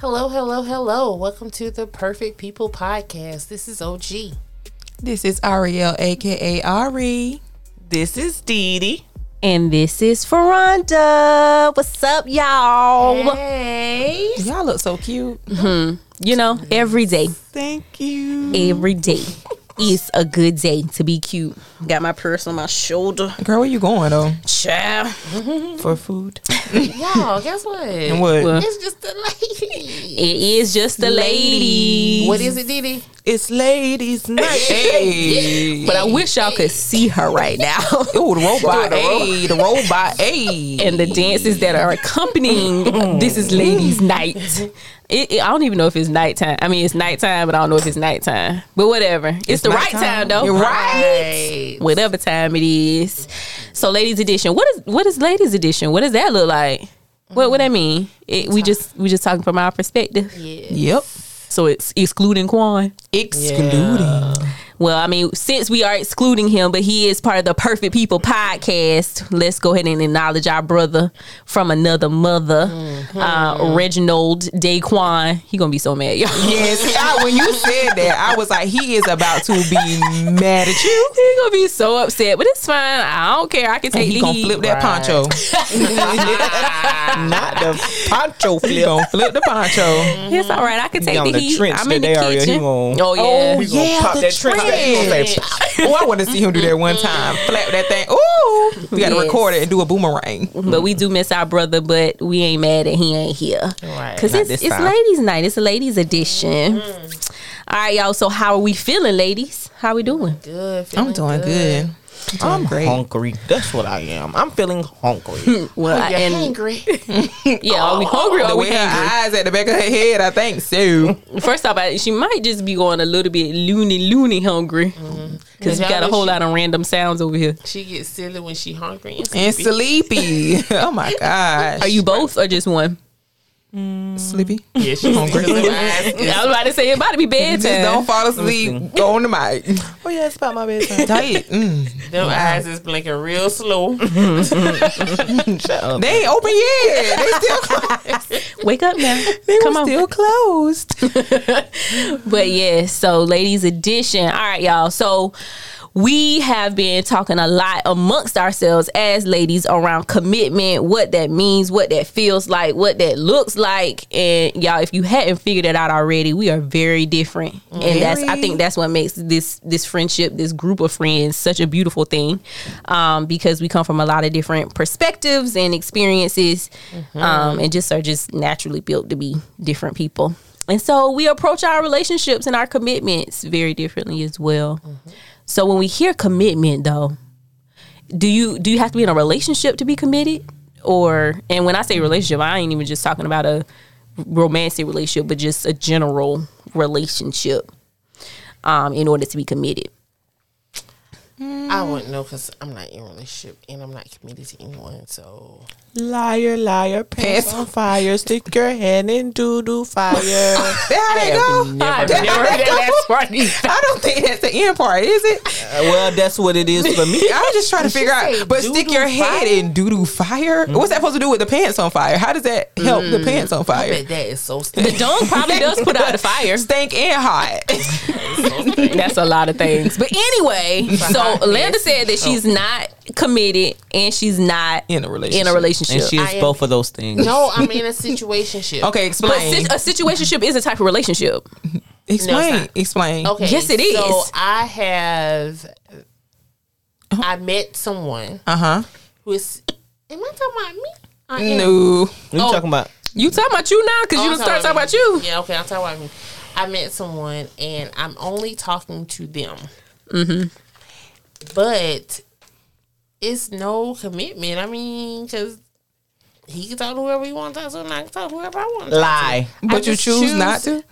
Hello, hello, hello. Welcome to the Perfect People Podcast. This is OG. This is Ariel, aka Ari. This is Dee Dee. And this is Ferranda. What's up, y'all? Hey. Y'all look so cute. Mm-hmm. You know, every day, Thank you. every day is a good day to be cute. Got my purse on my shoulder. Girl, where you going though? Child. For food. Y'all, guess what? And what? Well, It's just a lady. it is just the lady. What is it, Didi? It's ladies' night. Hey. But I wish y'all could see her right now. Ooh, the robot. Hey, the robot. Hey. and the dances that are accompanying mm. this is ladies' night. It, it- I don't even know if it's nighttime. I mean, it's nighttime, but I don't know if it's nighttime. But whatever, it's, It's the right nighttime. time though. You're Right. whatever time it is. So, ladies edition. What is what is ladies edition? What does that look like? What what that mean? It, we just we just talking from our perspective. Yeah. Yep. So it's excluding Quan. Excluding. Well, I mean, since we are excluding him, but he is part of the Perfect People podcast, let's go ahead and acknowledge our brother from another mother, uh, Reginald Daquan. He gonna be so mad, y'all. Yes. I, when you said that, I was like, he is about to be mad at you. He gonna be so upset, but it's fine. I don't care. I can And take he the gonna heat. flip that Right. poncho. Not the poncho He flip. gonna flip the poncho. It's all right. I can take on the, the heat. I'm in the today, Ariel. He kitchen. gon- oh yeah. Oh, He gonna yeah, pop the that trench. He gonna say. Oh, I want to see him do that one time. Flap that thing. Ooh, we got to Yes. record it and do a boomerang. But we do miss our brother, but we ain't mad that he ain't here. Right. Cause Not it's it's ladies' night. It's a ladies' edition. Mm. All right, y'all. So how are we feeling, ladies? How we doing? Good. I'm feeling doing good. I'm great. hungry. That's what I am. I'm feeling hungry. Well, Oh, you're and hungry. yeah, are we oh, hungry or The are we way her hungry? eyes at the back of her head, I think so. First off, I, she might just be going a little bit loony loony hungry mm-hmm. because we Y'all got a whole she- lot of random sounds over here. she gets silly when she hungry and And sleepy. sleepy. oh my gosh. Are you both or just one? Sleepy? Yeah, she's hungry. I was about to say it about to be Just don't fall asleep. Go on the mic. oh yeah, it's about my bedtime. Diet. Mm. Them eyes is blinking real slow. Shut up. They ain't open yet. They still closed. Wake up now. They Come were on. still closed. But yeah, so ladies edition. All right, y'all. So we have been talking a lot amongst ourselves as ladies around commitment, what that means, what that feels like, what that looks like. And y'all, if you hadn't figured it out already, we are very different. And that's I think that's what makes this this friendship, this group of friends such a beautiful thing. Um, because we come from a lot of different perspectives and experiences. Um, and just are just naturally built to be different people. And so we approach our relationships and our commitments very differently as well. So when we hear commitment though, do you do you have to be in a relationship to be committed? Or and when I say relationship, I ain't even just talking about a romantic relationship, but just a general relationship um in order to be committed. I mm. wouldn't know because I'm not in a relationship and I'm not committed to anyone. So Liar, liar, pants on fire. Stick your hand in doo doo fire. There how they go. never, There how they go. part. I don't think that's the end part, is it? Uh, well, that's what it is for me. I was just trying to figure out. But stick doo-doo your head in doo doo fire. Mm-hmm. What's that supposed to do with the pants on fire? How does that help the mm. pants on I fire? bet that is so stupid. The stupid. dunk probably does put out the fire. Stank and hot. That's a lot of things. But anyway, so hot Landa said that she's not committed and she's not In a relationship. in a relationship. And she is I am- both of those things. no, I'm in a situationship. Okay, but explain. sit- a situationship is a type of relationship. explain. No, it's not. explain. Okay. Yes, it is. So. I have. I met someone Uh huh. who is. Am I talking about me? I am. No. We Oh. talking about You talking about you now because Oh, you I'm done start talking talking about you. Yeah, okay, I'm talking about me. I met someone and I'm only talking to them. Mm-hmm. But it's no commitment. I mean, because he can talk to whoever he wants to talk to, and I can talk to whoever I want to lie. But you choose, choose- not to?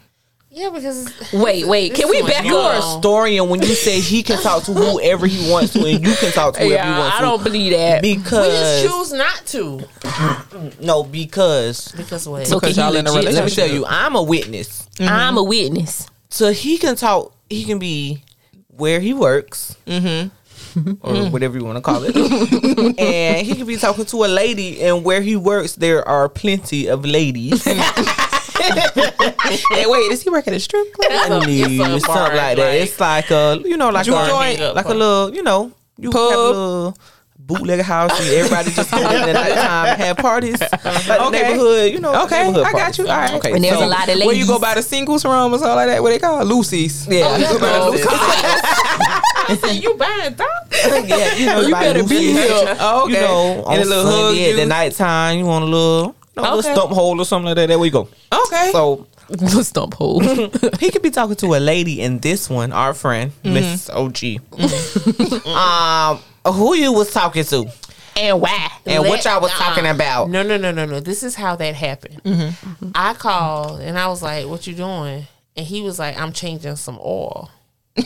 Yeah, because Wait, wait. Can we This back one, You're a historian when you say he can talk to whoever he wants to, and you can talk to whoever he Yeah, wants I to. don't believe that. Because we just choose not to. no, because Because what? Because can he y'all in a legit- let me tell you, I'm a witness. I'm a witness. So he can talk. He can be where he works, mm-hmm. or whatever you want to call it, and he could be talking to a lady. And where he works, there are plenty of ladies. Hey, wait, does he work at a strip club? It's a- it's a It's bar, something like that. like- it's like a you know like a like a little you know you Pub? Have a little bootlegger house and everybody just come in at nighttime have parties like the Okay. neighborhood you know Okay, I got parties. you. All right. okay And there's so- a lot of ladies. Where you go by the singles room or something like that? What they call it? Lucy's. yeah you go by Oh, Lucy's. I said, you buying dog? yeah you know You by better be here. Oh, okay. you know on And a little hug Sunday at the nighttime you want a little you know, a Okay. little stump hole or something like that there we go Okay. so Stump hole. he could be talking to a lady in this one, our friend, Miss OG. um, who you was talking to, and why? and what y'all was talking about? No, no, no, no, no. This is how that happened. Mm-hmm. I called and I was like, "What you doing?" And he was like, "I'm changing some oil."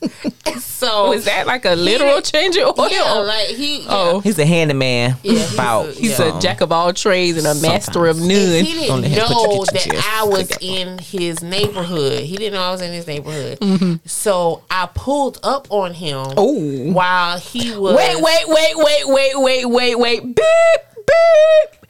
so is that like a literal change of oil? Yeah, like he. Yeah. Oh. He's a handyman. Yeah, he's about a- He's Yeah. a jack of all trades and a master of And none. he didn't Only had to put your know that I was in his neighborhood. He didn't know I was in his neighborhood. Mm-hmm. So I pulled up on him Ooh. while he was. Wait, wait, wait, wait, wait, wait, wait, wait. Beep, beep.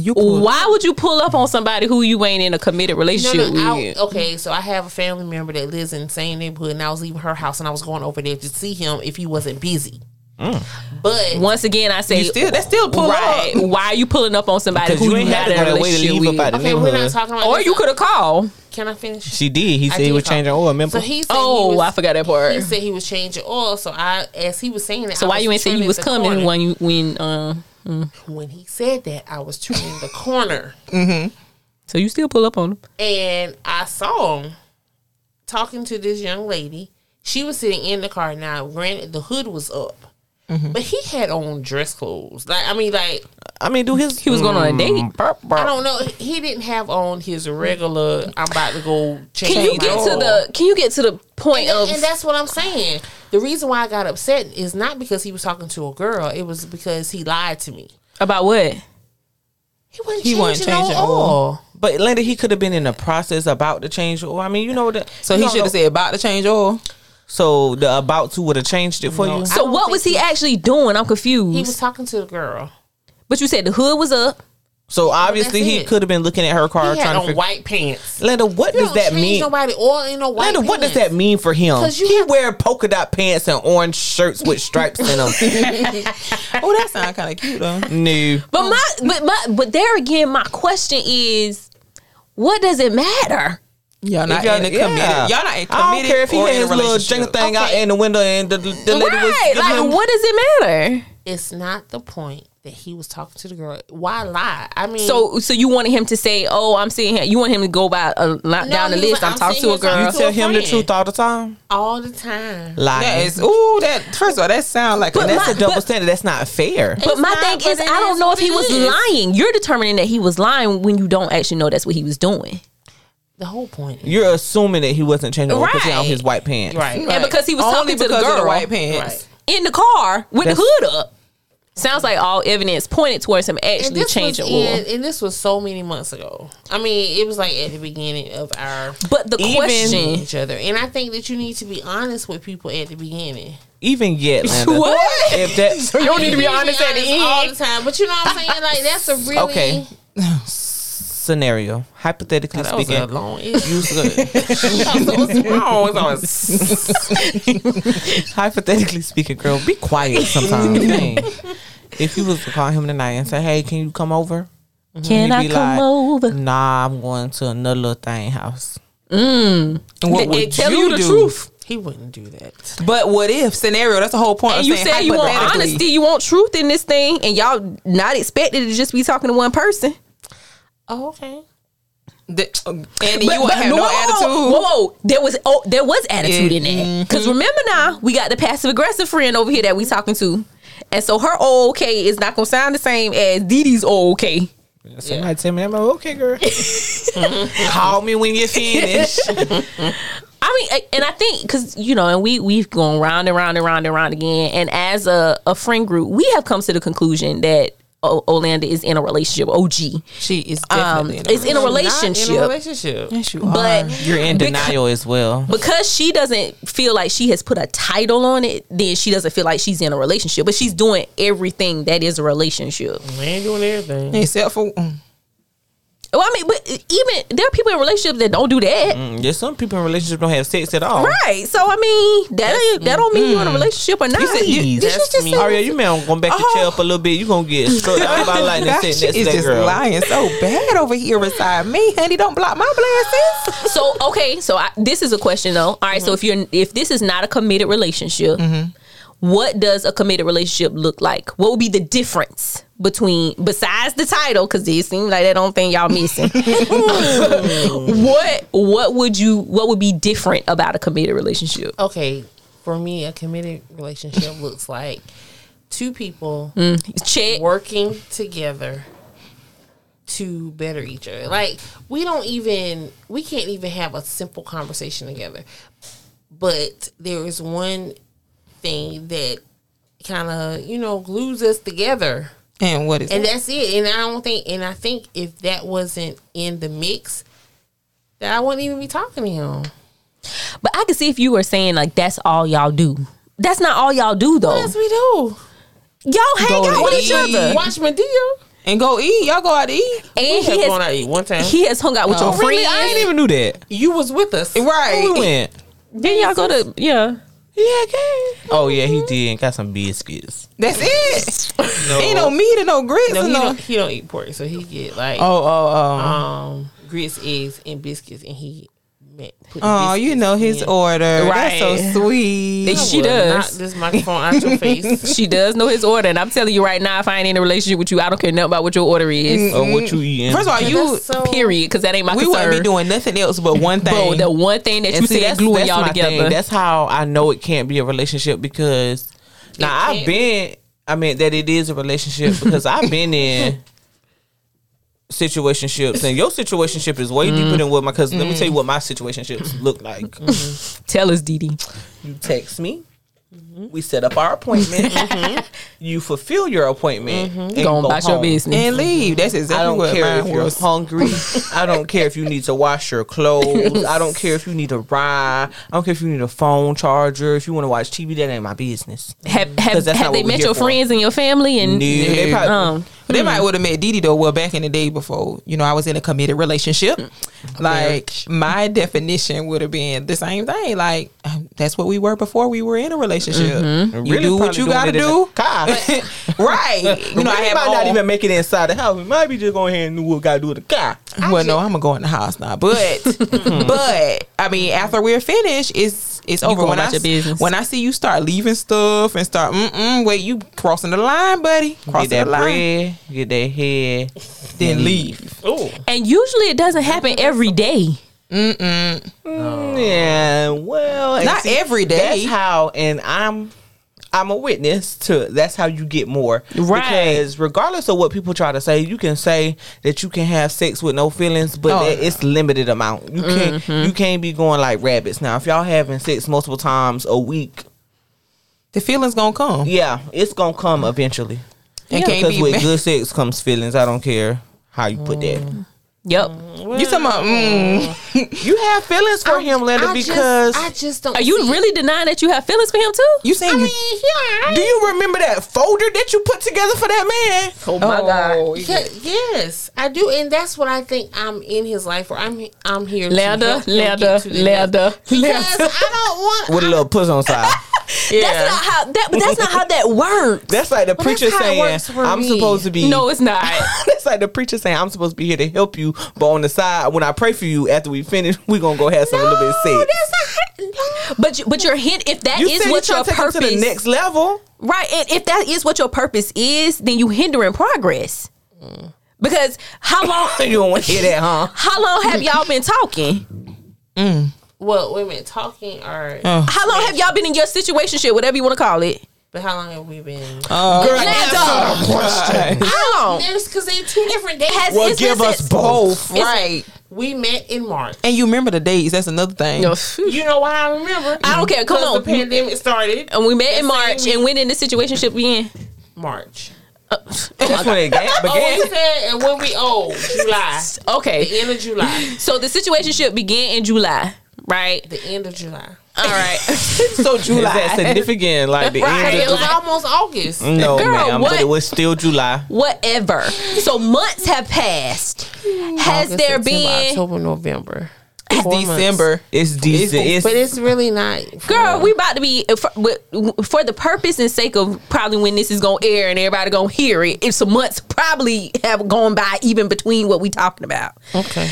You pulled- Why would you pull up on somebody who you ain't in a committed No, relationship no, I, with? okay, so I have a family member that lives in the same neighborhood, and I was leaving her house, and I was going over there to see him if he wasn't busy. Mm. But Once again, I say, You still that's still pull right? up. Why are you pulling up on somebody Because who you you ain't had not to in a go way to relationship leave with? up out the okay, we're not talking about. Or this. you could have called. Can I finish? She did. He I said he was call. changing oil. Remember? So he said Oh, he was, I forgot that part. He said he was changing oil. So I, as he was saying that, So I why you ain't say you was coming corner. when you when uh Mm-hmm. When he said that, I was turning the corner, mm-hmm. so you still pull up on him? and I saw him talking to this young lady. She was sitting in the car. Now, granted, the hood was up, Mm-hmm. but he had on dress clothes. Like I mean, like I mean, do his He was going on a mm, date. I don't know. He didn't have on his regular. I'm about to go change. Can you my get to the Can you get to the point And, of and that's what I'm saying. The reason why I got upset is not because he was talking to a girl. It was because he lied to me. about what? He wasn't He changing, wasn't no changing oil. oil. But Linda, he could have been in the process about to change oil. I mean, you know that. So he should have said about to change oil. So the about to would have changed it for No, you. So what was he he- actually doing? I'm confused. He was talking to the girl. but you said the hood was up. So obviously that's he could have been looking at her car He had trying to on figure. white pants. Linda, what You does don't that mean? Nobody oil in no white. Linda, what does that mean for him? 'Cause you he have- wear polka dot pants and orange shirts with stripes in them. Oh, that sounds kind of cute though. no. But my but my but there again, my question is, what does it matter? Y'all not If y'all- in the yeah. committed. Y'all not in committed. I don't care if he had his little relationship. jingle thing out in the window and the, the lady was right? Like, him- what does it matter? It's not the point that he was talking to the girl. Why lie? I mean, So so you wanted him to say, "Oh, I'm seeing him." You want him to go by a, No, down the was list. like, I'm I'm talking to a girl. You Tell a him the truth all the time. all the time. Lying. That is ooh that first of all that sounds like But a, That's my- a double but- standard. That's not fair. But my not, thing but is, I don't is know if he was is. lying. You're determining that he was lying when you don't actually know that's what he was doing. The whole point. You're assuming that he wasn't changing oil because he on his white pants. Right. And because he was only talking to the because girl of the white pants. Right. In the car with That's- the hood up. Sounds like all evidence pointed towards him actually this, was changing oil. in, and this was so many months ago. I mean, it was like at the beginning of our But the Even- question, each other. And I think that you need to be honest with people at the beginning. Even yet, Linda. What? If that you don't need to be honest at the end all the time. But you know what I'm saying? Like that's a really okay scenario, hypothetically That was speaking, a long. you was- hypothetically speaking, girl, be quiet sometimes. If you was to call him tonight and say, "Hey, can you come over?" Mm-hmm. Can I come like, over? Nah, I'm going to another little thing house. Mm. And what And would tell you, you the do? truth. He wouldn't do that. But what if scenario? That's the whole point. And of you saying said you want honesty, you want truth in this thing, and y'all not expected to just be talking to one person. Oh, okay. The- and you wouldn't have no, whoa, whoa, attitude. Whoa, whoa, there was oh, there was attitude in Mm-hmm. that. Because remember now, we got the passive aggressive friend over here that we talking to, and so her okay is not gonna sound the same as Dee Dee's okay. Somebody tell me, I'm like, okay, girl. Call me when you're finish. I mean, and I think because you know, and we we've gone round and round and round and round again, and as a, a friend group, we have come to the conclusion that o- Olanda is in a relationship. OG, she is um, definitely. in is in a Not relationship, in a relationship. yes, you but are. You're in denial as well. because she doesn't feel like she has put a title on it, then she doesn't feel like she's in a relationship. But she's doing everything that is a relationship. We ain't doing everything. except for mm. Well, I mean, but even there are people in relationships that don't do that. Mm, There's some people in relationships don't have sex at all. Right. So I mean, that ain't, that don't mean you're in a mm. relationship or not. You said You- ease. did you That's just me. say- Oh yeah, you man going back your chair up a little bit. You are gonna get struck out by lightning God, sitting she is that just girl. lying so bad over here beside me, honey. Don't block my blessings. so okay, so I, this is a question though. All right, so mm-hmm. if you're if this is not a committed relationship, mm-hmm. What does a committed relationship look like? What would be the difference between besides the title? Because it seems like that don't think y'all missing. what what would you what would be different about a committed relationship? Okay, for me, a committed relationship looks like two people mm, Check. working together to better each other. Like we don't even we can't even have a simple conversation together. But there is one thing that kind of, you know, glues us together. And what is it? And it? that's it. And I don't think and I think if that wasn't in the mix, that I wouldn't even be talking to him. But I can see if you were saying like that's all y'all do. That's not all y'all do though. Yes, we do. Y'all hang Go out to with each other. Watch Madea. And go eat. Y'all go out to eat. And We he have gone has, out to eat one time. he has hung out with Oh, your Really? friends. I didn't even knew that. You was with us. Right. We went? Then y'all go to yeah. Yeah, okay. Oh yeah, he did. Got some biscuits. That's it. No. Ain't no meat and no grits. No, he no. don't, he don't eat pork, so he get like Oh, oh, oh. um grits, eggs, and biscuits, and he met, Oh, you know his in. order. Right. That's so sweet. She does. Knock this microphone out your face. She does know his order, and I'm telling you right now, if I ain't in a relationship with you, I don't care nothing about what your order is. Or what you eating? First of all, you so- Period, because that ain't my we concern. wouldn't be doing nothing else but one thing. Bro, the one thing that And you see, said that's- gluing that's y'all my together. thing. That's how I know it can't be a relationship because now I've been. I mean that it is a relationship because I've been in situationships and your situationship is way deeper than what my cousin. Let me tell you mm. what my situationships look like. Mm-hmm. Tell us, Didi. You text me. We set up our appointment. Mm-hmm. You fulfill your appointment. Mm-hmm. and Go on about your home. business. and leave. That's exactly I don't what care mine if you're was. hungry. I don't care if you need to wash your clothes. I don't care if you need a ride. I don't care if you need a phone charger. If you want to watch TV, that ain't my business. have 'Cause have, have they met your for. friends and your family? And No, they probably- um, They might hmm. would have met Didi though. Well, back in the day before, you know, I was in a committed relationship. Hmm. Like my definition would have been the same thing. Like um, that's what we were before we were in a relationship. Mm-hmm. And You really do what you gotta do, the car. right? You know, I have might all, not even make it inside the house. We might be just going ahead and do what we gotta do in the car. Well, no, I'm gonna go in the house now. But, mm-hmm. but I mean, after we're finished, it's it's over. go When I your business. when I see you start leaving stuff and start, mm mm, wait, you crossing the line, buddy? Get Crossing that the line, bread, get that head, then leave. Oh, and usually it doesn't happen every day. Mm-mm. Mm, yeah, well, and Not every day. That's how, and I'm, I'm a witness to. That's how you get more, Right. Because regardless of what people try to say, you can say that you can have sex with no feelings, but Oh, it's limited amount. You can't, Mm-hmm. you can't be going like rabbits. Now, if y'all having sex multiple times a week, The feelings gonna come. yeah, it's gonna come eventually. And can't Because be with good sex comes feelings. I don't care how you put that. Yep. You talking about? Mm, You have feelings for him, Linda, I just- because I just don't. Are you see- really denying that you have feelings for him too? you saying I you? Yeah. Do you remember that folder that you put together for that man? Oh my Oh, god! Yeah, yes, I do, and that's what I think I'm in his life for. I'm I'm here. to Louder, help him louder, get to the next- louder, Because I don't want. With a little puss on side. That's not how that. But that's not how that works. That's like the Well, preacher saying, I'm me. supposed to be. No, it's not. that's like the preacher saying, I'm supposed to be here to help you, but on the side, when I pray for you after we finish, we going to go have some a little bit of No, sex. that's not. No. But you, but your hint, if that You is what your take purpose, to the next level. right? And if that is what your purpose is, then you hindering progress. Because how long? You don't want to hear that, huh? How long have y'all been talking? Well, wait a minute. Talking or How long have y'all been in your situationship, whatever you want to call it? But how long have we been? Uh, Girl, Now, dog. How long? There's because they're two different days. Has- Well, It's- give it's- us both. right. we met in March. And you remember the dates. That's another thing. No. You know why I remember? I don't care. Come on. The pandemic started And we met in March, week. and when in the situationship we in? March. That's when it ga- Oh, said and when we oh July, Okay. the end of July, So the situationship began in July, right? the end of July. All right. so July. Is July. that significant? Like the Right. end It was almost August. No, Girl, ma'am, what? but it was still July. Whatever. So months have passed. Has August, there September, been October, November? It's Four months. December. It's decent. It's, But it's really not. Girl, we about to be for, with- for the purpose and sake of probably when this is gonna air and everybody gonna hear it. If some months probably have gone by even between what we talking about. okay.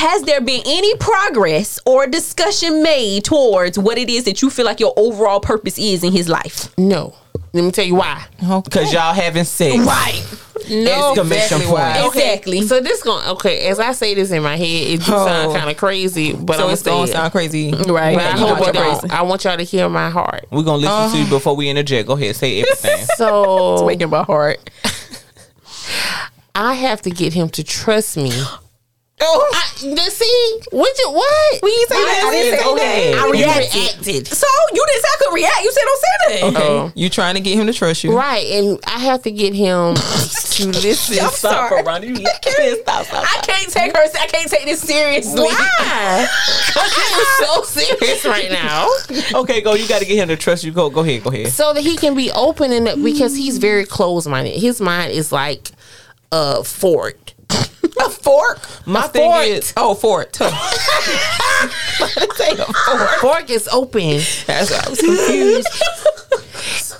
Has there been any progress or discussion made towards what it is that you feel like your overall purpose is in his life? No. Let me tell you why. because y'all having sex. Right. No. Exactly point. why. Exactly. So this going okay. As I say this in my head, it do sound Oh. kind of crazy, but So I'm it's gonna sound crazy, Right. But I hope know it it's. I want y'all to hear my heart. We're gonna listen to you uh. before we interject. Go ahead, say everything. So Breaking my heart. I have to get him to trust me. Oh, I, the- see, what you what? We say I that. I didn't didn't say say that. that. I reacted. reacted. So you didn't say I could react. You said don't say that. Oh. you trying to get him to trust you? Right, and I have to get him to listen. I'm sorry. Ronnie. You stop, stop, I can't take her. I can't take this seriously. Why? I am so serious right now. Okay, go. You got to get him to trust you. Go. Go ahead. Go ahead. So that he can be open and because he's very closed minded. His mind is like a fort. A fork? My A thing fort. is, Oh, fort. Fork Fork is open. That's what I was confused.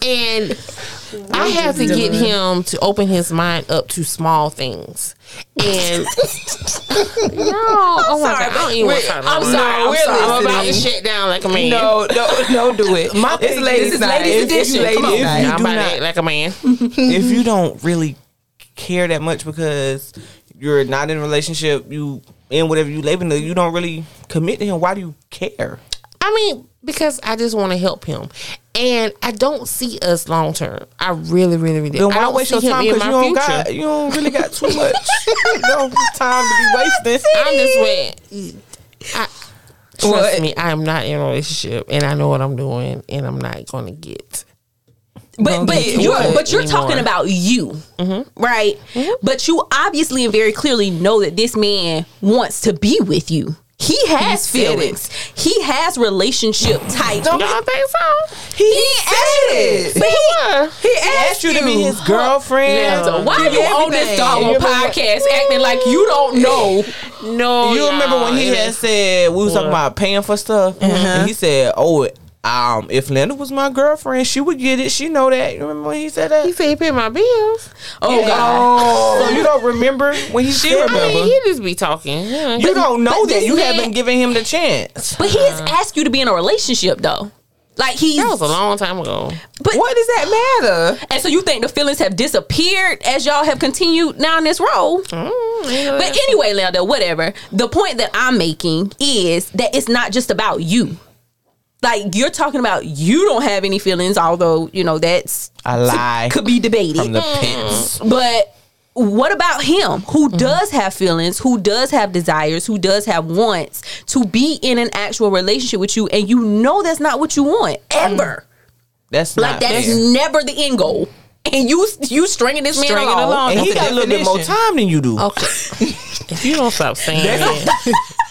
And I have to get him to open his mind up to small things. And no, oh my sorry, god, I don't even want to I'm sorry, it. I'm we're sorry. I'm about to listening. shut down like a man. No, no, no, do it. My it's thing ladies' is- night. ladies' It's- it's edition. ladies' Come on. night. You I'm do about to not- act like a man. if you don't really care that much because you're not in a relationship, you in whatever you live in, you don't really commit to him. Why do you care? I mean, because I just want to help him. And I don't see us long term. I really, really, really. Then I why don't waste your time? Because you don't future. got you don't really got too much no time to be wasting. I'm just waiting. I, trust What? me, I am not in a relationship, and I know what I'm doing, and I'm not going to get. But Gonna but you're but you're anymore. talking about you, mm-hmm. right? Mm-hmm. But you obviously and very clearly know that this man wants to be with you. He has said it. feelings. He has relationship type. Don't Y'all think so? He said it. But he, He Asked you to be his girlfriend. Yeah. so why are you on this Everything. dog You podcast acting like you don't know? No, You remember when he had said we was talking about paying for stuff, uh-huh. and he said, "Oh, um, if Linda was my girlfriend, she would get it. She know that." You remember when he said that? He said he paid my bills. Oh God. Oh, so you don't remember when he She said remember. I that? mean, he just be talking. Yeah. You don't know that. You man- haven't given him the chance. But he has asked you to be in a relationship though. Like he that was a long time ago. but What does that matter? and so you think the feelings have disappeared as y'all have continued down this road? But anyway, Lando, whatever. The point that I'm making is that it's not just about you. Like you're talking about you don't have any feelings, although you know that's A lie could be debated. from the mm. pits. But what about him who does have feelings, who does have desires, who does have wants to be in an actual relationship with you and you know that's not what you want ever. That's Like not that's fair. never the end goal. And you you stringing this man along. along. And he That's got a little bit more time than you do. Okay. if you don't stop saying that.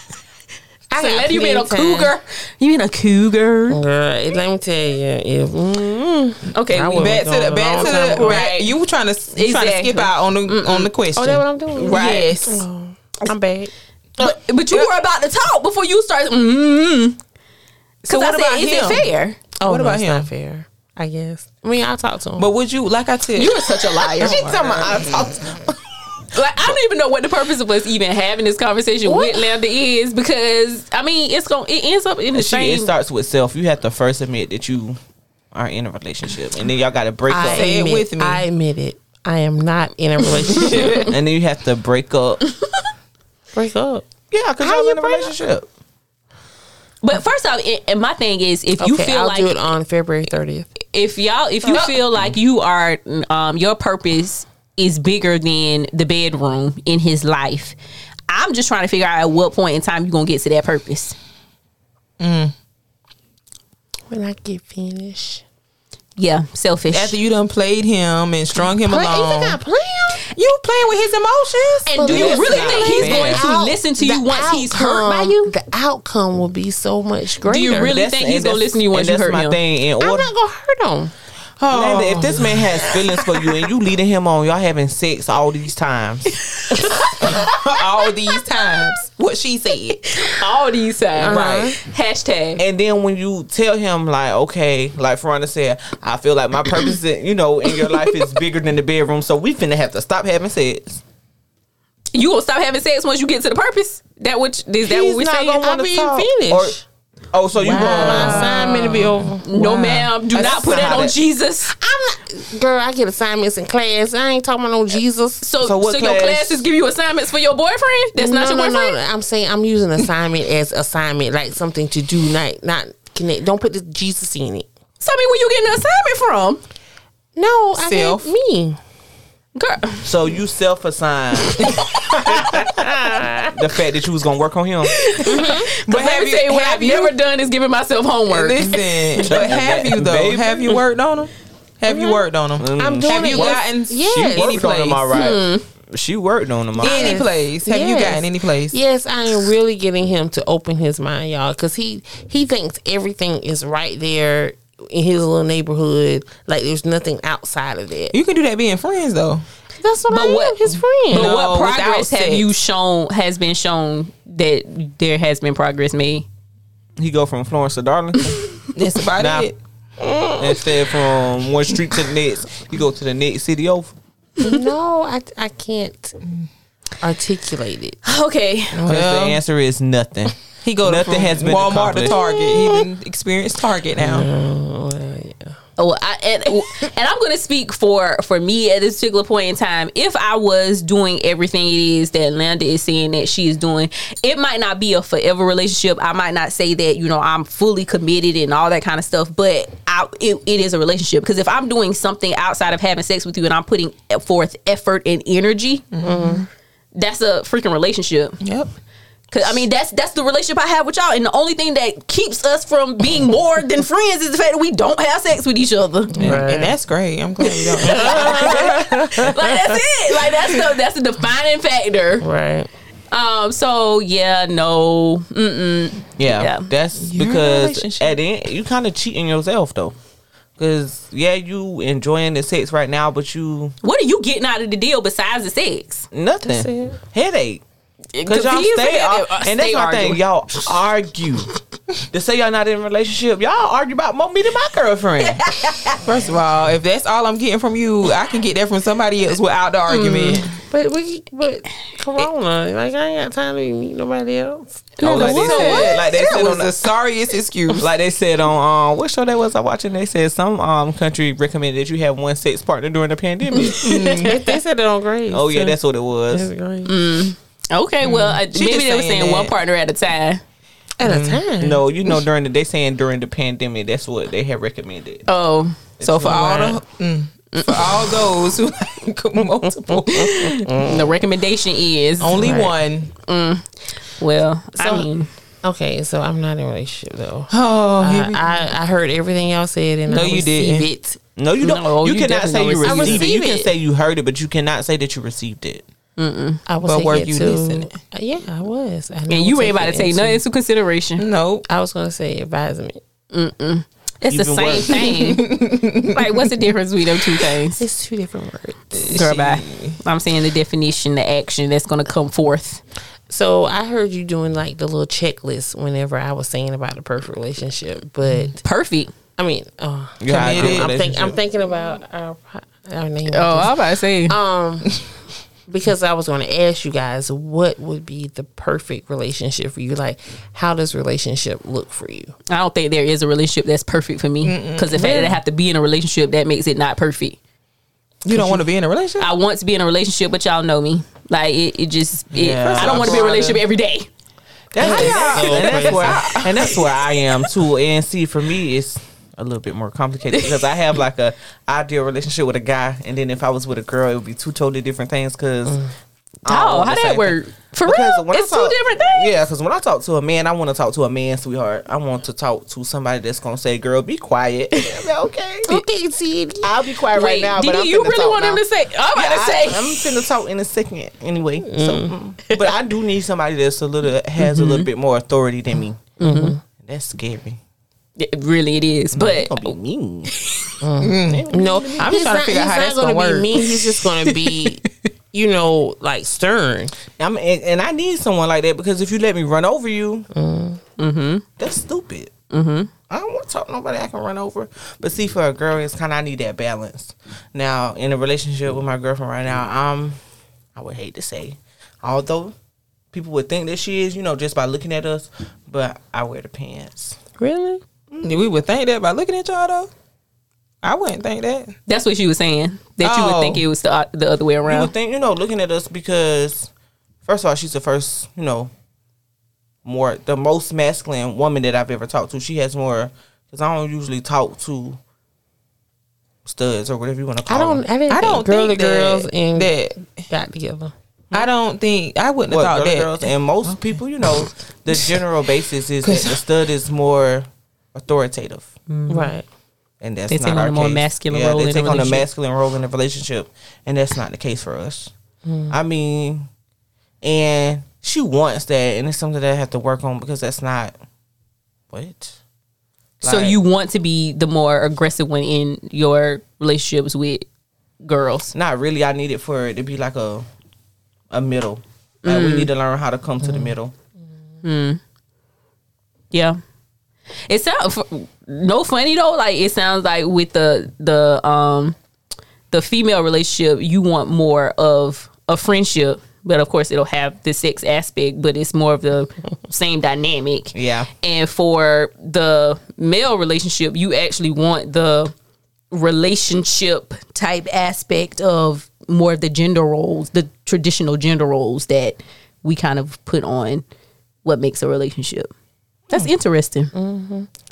I Say, got Lady, you been a cougar. You been a cougar. Girl, let me tell you, if mm, Okay, we Back to the back to the ago. right. You were trying to you trying to skip out on the on the question. Oh, that's what I'm doing. Right. Yes. I'm bad. But, but you were about to talk before you started. Mm-hmm. So Because I what said, about is him? it fair? Oh, What no, about it's him? Not fair. I guess. I mean, I'll talk to him. But would you like I said? You are such a liar. She talking about I talked. Like I don't even know what the purpose of us even having this conversation with Lambda is because I mean it's going to it ends up in the She, same. it starts with self. You have to first admit that you are in a relationship, and then y'all got to break I up, Say it with me. I admit it. I am not in a relationship. and then you have to break up. Break up. Yeah, because How y'all in a break up? relationship. but first off, it, and my thing is if you okay, feel I'll like do it on February 30th. if y'all if you feel like you are um your purpose is bigger than the bedroom in his life, I'm just trying to figure out at what point in time you're gonna get to that purpose. Mm. When I get finished. Yeah, selfish. after you done played him and strung him Play, you think I along. him? You playing with his emotions? And do you really think he's fair. going to Out- listen to you once he's hurt by you? The outcome will be so much greater. Do you really That's- think he's gonna listen to you once and you hurt my him? thing. In I'm order, not gonna hurt him. Amanda, if this oh. man has feelings for you and you leading him on, y'all having sex all these times. all these times. What she said. All these times, Right. Hashtag. And then when you tell him like, okay, like Ferranda said, I feel like my purpose, in, you know, in your life is bigger than the bedroom, so we finna have to stop having sex. You gonna stop having sex once you get to the purpose? That which is that He's what we're saying? gonna I wanna be finished. Oh, so you My gonna assignment to be over. No, ma'am. Do That's not put that on that- Jesus. I'm not, girl. I get assignments in class. I ain't talking about no Jesus. So, So so, what your classes give you assignments for your boyfriend? That's not no, your no, boyfriend. no. I'm saying I'm using assignment as assignment, like something to do, not not connect. Don't put the Jesus in it. So I mean, where you getting the assignment from? No, I Self. think me. Girl, so you self assigned the fact that you was gonna work on him. Mm-hmm. but let me tell you what I've never done is giving myself homework. Listen, but have you though? Baby. Have you worked on him? Have you mm-hmm. worked on them? I'm mm. doing Have you it. gotten yes. She any worked on him place? all right. Hmm. She worked on him. all Any right. place? Have you gotten any place? Yes, I am really getting him to open his mind, y'all, because he he thinks everything is right there in his little neighborhood. Like there's nothing outside of that. You can do that being friends though. That's what But I am, what- his friend. But No, what progress have you shown has been shown that there has been progress made? He go from Florence to Darlington That's about Nah. it. instead from one street to the next. you go to the next city over. no, I I can't articulate it. Okay. Well. the answer is nothing. He go Nothing from has been Walmart to. Target. He done experienced Target now. Oh, yeah. Oh, I, and, and I'm going to speak for for me at this particular point in time. If I was doing everything it is that Linda is saying that she is doing, it might not be a forever relationship. I might not say that you know I'm fully committed and all that kind of stuff, but I, it, it is a relationship because if I'm doing something outside of having sex with you and I'm putting forth effort and energy, mm-hmm. that's a freaking relationship. Yep. Cause I mean that's that's the relationship I have with y'all, and the only thing that keeps us from being more than friends is the fact that we don't have sex with each other. And, and that's great. I'm glad we don't. like that's it. Like that's the that's the defining factor. Right. Um. So yeah, no. Mm-mm. Yeah, Yeah. that's You're in a because at the end you kind of cheating yourself though. Because yeah, you enjoying the sex right now, but you What are you getting out of the deal besides the sex? nothing headache. Because y'all Confused stay, and- ar- uh, and that's stay my thing. Y'all argue. to say y'all not in a relationship, y'all argue about more me than my girlfriend. First of all, if that's all I'm getting from you, I can get that from somebody else without the argument. But we but Corona, like I ain't got time to meet nobody else. oh, like they said, like they that said was on the the, sorriest excuse. like they said on um, what show that was I watching? They said some um country recommended that you have one sex partner during the pandemic. they, they said it on grade. oh yeah, that's what it was. That's great. Okay, well mm-hmm. uh, maybe they were saying saying one partner at a time. At a mm-hmm. time. No, you know during the they saying during the pandemic, that's what they have recommended. Oh, So for all Right. the mm, for all those who like multiple, mm-hmm. the recommendation is only Right. one. Mm. well. I mean, Okay, so I'm not in a relationship though. Oh, here uh, I, I, I heard everything y'all said and No, I you didn't. it. No, you don't. No, you, you cannot say you received receive it. You can say you heard it, but you cannot say that you received it. I was But were you to, listening? Uh, Yeah, I was. I and you ain't about to take nothing into consideration. no. I was gonna say advisement. It's the same worse. thing. like, what's the difference between them two things? It's two different words. Girl, bye. I'm saying the definition, the action that's going to come forth. So I heard you doing like the little checklist whenever I was saying about the perfect relationship, but Perfect. I mean, oh, You had a good Committed. I'm, think, I'm thinking about our, our name. Oh, I'm about to say. um, because I was going to ask you guys what would be the perfect relationship for you. Like, how does relationship look for you? I don't think there is a relationship that's perfect for me because the fact that I have to be in a relationship that makes it not perfect. You don't want to be in a relationship. I want to be in a relationship, but y'all know me. Like it, it just. It, Yeah. I don't want to be in a relationship every day. That's, y'all- and, that's where, and that's where I am too. And see, for me, it's a little bit more complicated because I have like a ideal relationship with a guy, and then if I was with a girl, it would be two totally different things. Because mm. don't Oh, how that work? thing. For Because real? It's two different things. Yeah, because when I talk to a man, I want to talk to a man, sweetheart. I want to talk to somebody that's gonna say, "Girl, be quiet." Okay, Okay, see, I'll be quiet right now. Didi, but I'm you really talk want him to say? I'm about Yeah, to say. I, am finna talk in a second anyway. So, mm. but I do need somebody that's a little has a little mm-hmm. bit more authority than me. Mm-hmm. That's scary. It- really, it is. But Gonna be mean. no, I'm just trying to figure out how that's gonna gonna be work. mean. He's just gonna be, you know, like stern. I'm and, and I need someone like that because if you let me run over you, that's stupid. Mm-hmm. I don't want to talk to nobody I can run over. But see, for a girl, it's kind of I need that balance. Now, in a relationship with my girlfriend right now, um, I would hate to say, although people would think that she is, you know, just by looking at us, but I wear the pants. Really? Mm. We would think that by looking at y'all though. I wouldn't think that. that's what she was saying. That you would Oh. think it was the, uh, the other way around. You would think, you know, looking at us because, first of all, she's the first, you know, more the most masculine woman that I've ever talked to. She has more because I don't usually talk to studs or whatever you want to call I don't. them. I didn't. I don't think girl think to girls that- and that- got together. I don't think I wouldn't What, have thought girl, that. girls and most people, you know, the general basis is that the stud is more authoritative, mm-hmm. Right. and that's They not take on our a more case. masculine yeah, role They in a on a relationship. masculine role in a relationship, and that's not the case for us. Mm-hmm. I mean, and she wants that, and it's something that I have to work on because that's not what. so Like- you want to be the more aggressive one in your relationships with girls. Not really. I need it for it to be like a a middle. Like we mm. need to learn how to come to the mm. middle. Mm. Yeah. It sounds no funny though. Like it sounds like with the the um the female relationship, you want more of a friendship, but of course it'll have the sex aspect, but it's more of the same dynamic. Yeah. And for the male relationship, you actually want the relationship type aspect of more of the gender roles, the traditional gender roles that we kind of put on what makes a relationship. That's interesting.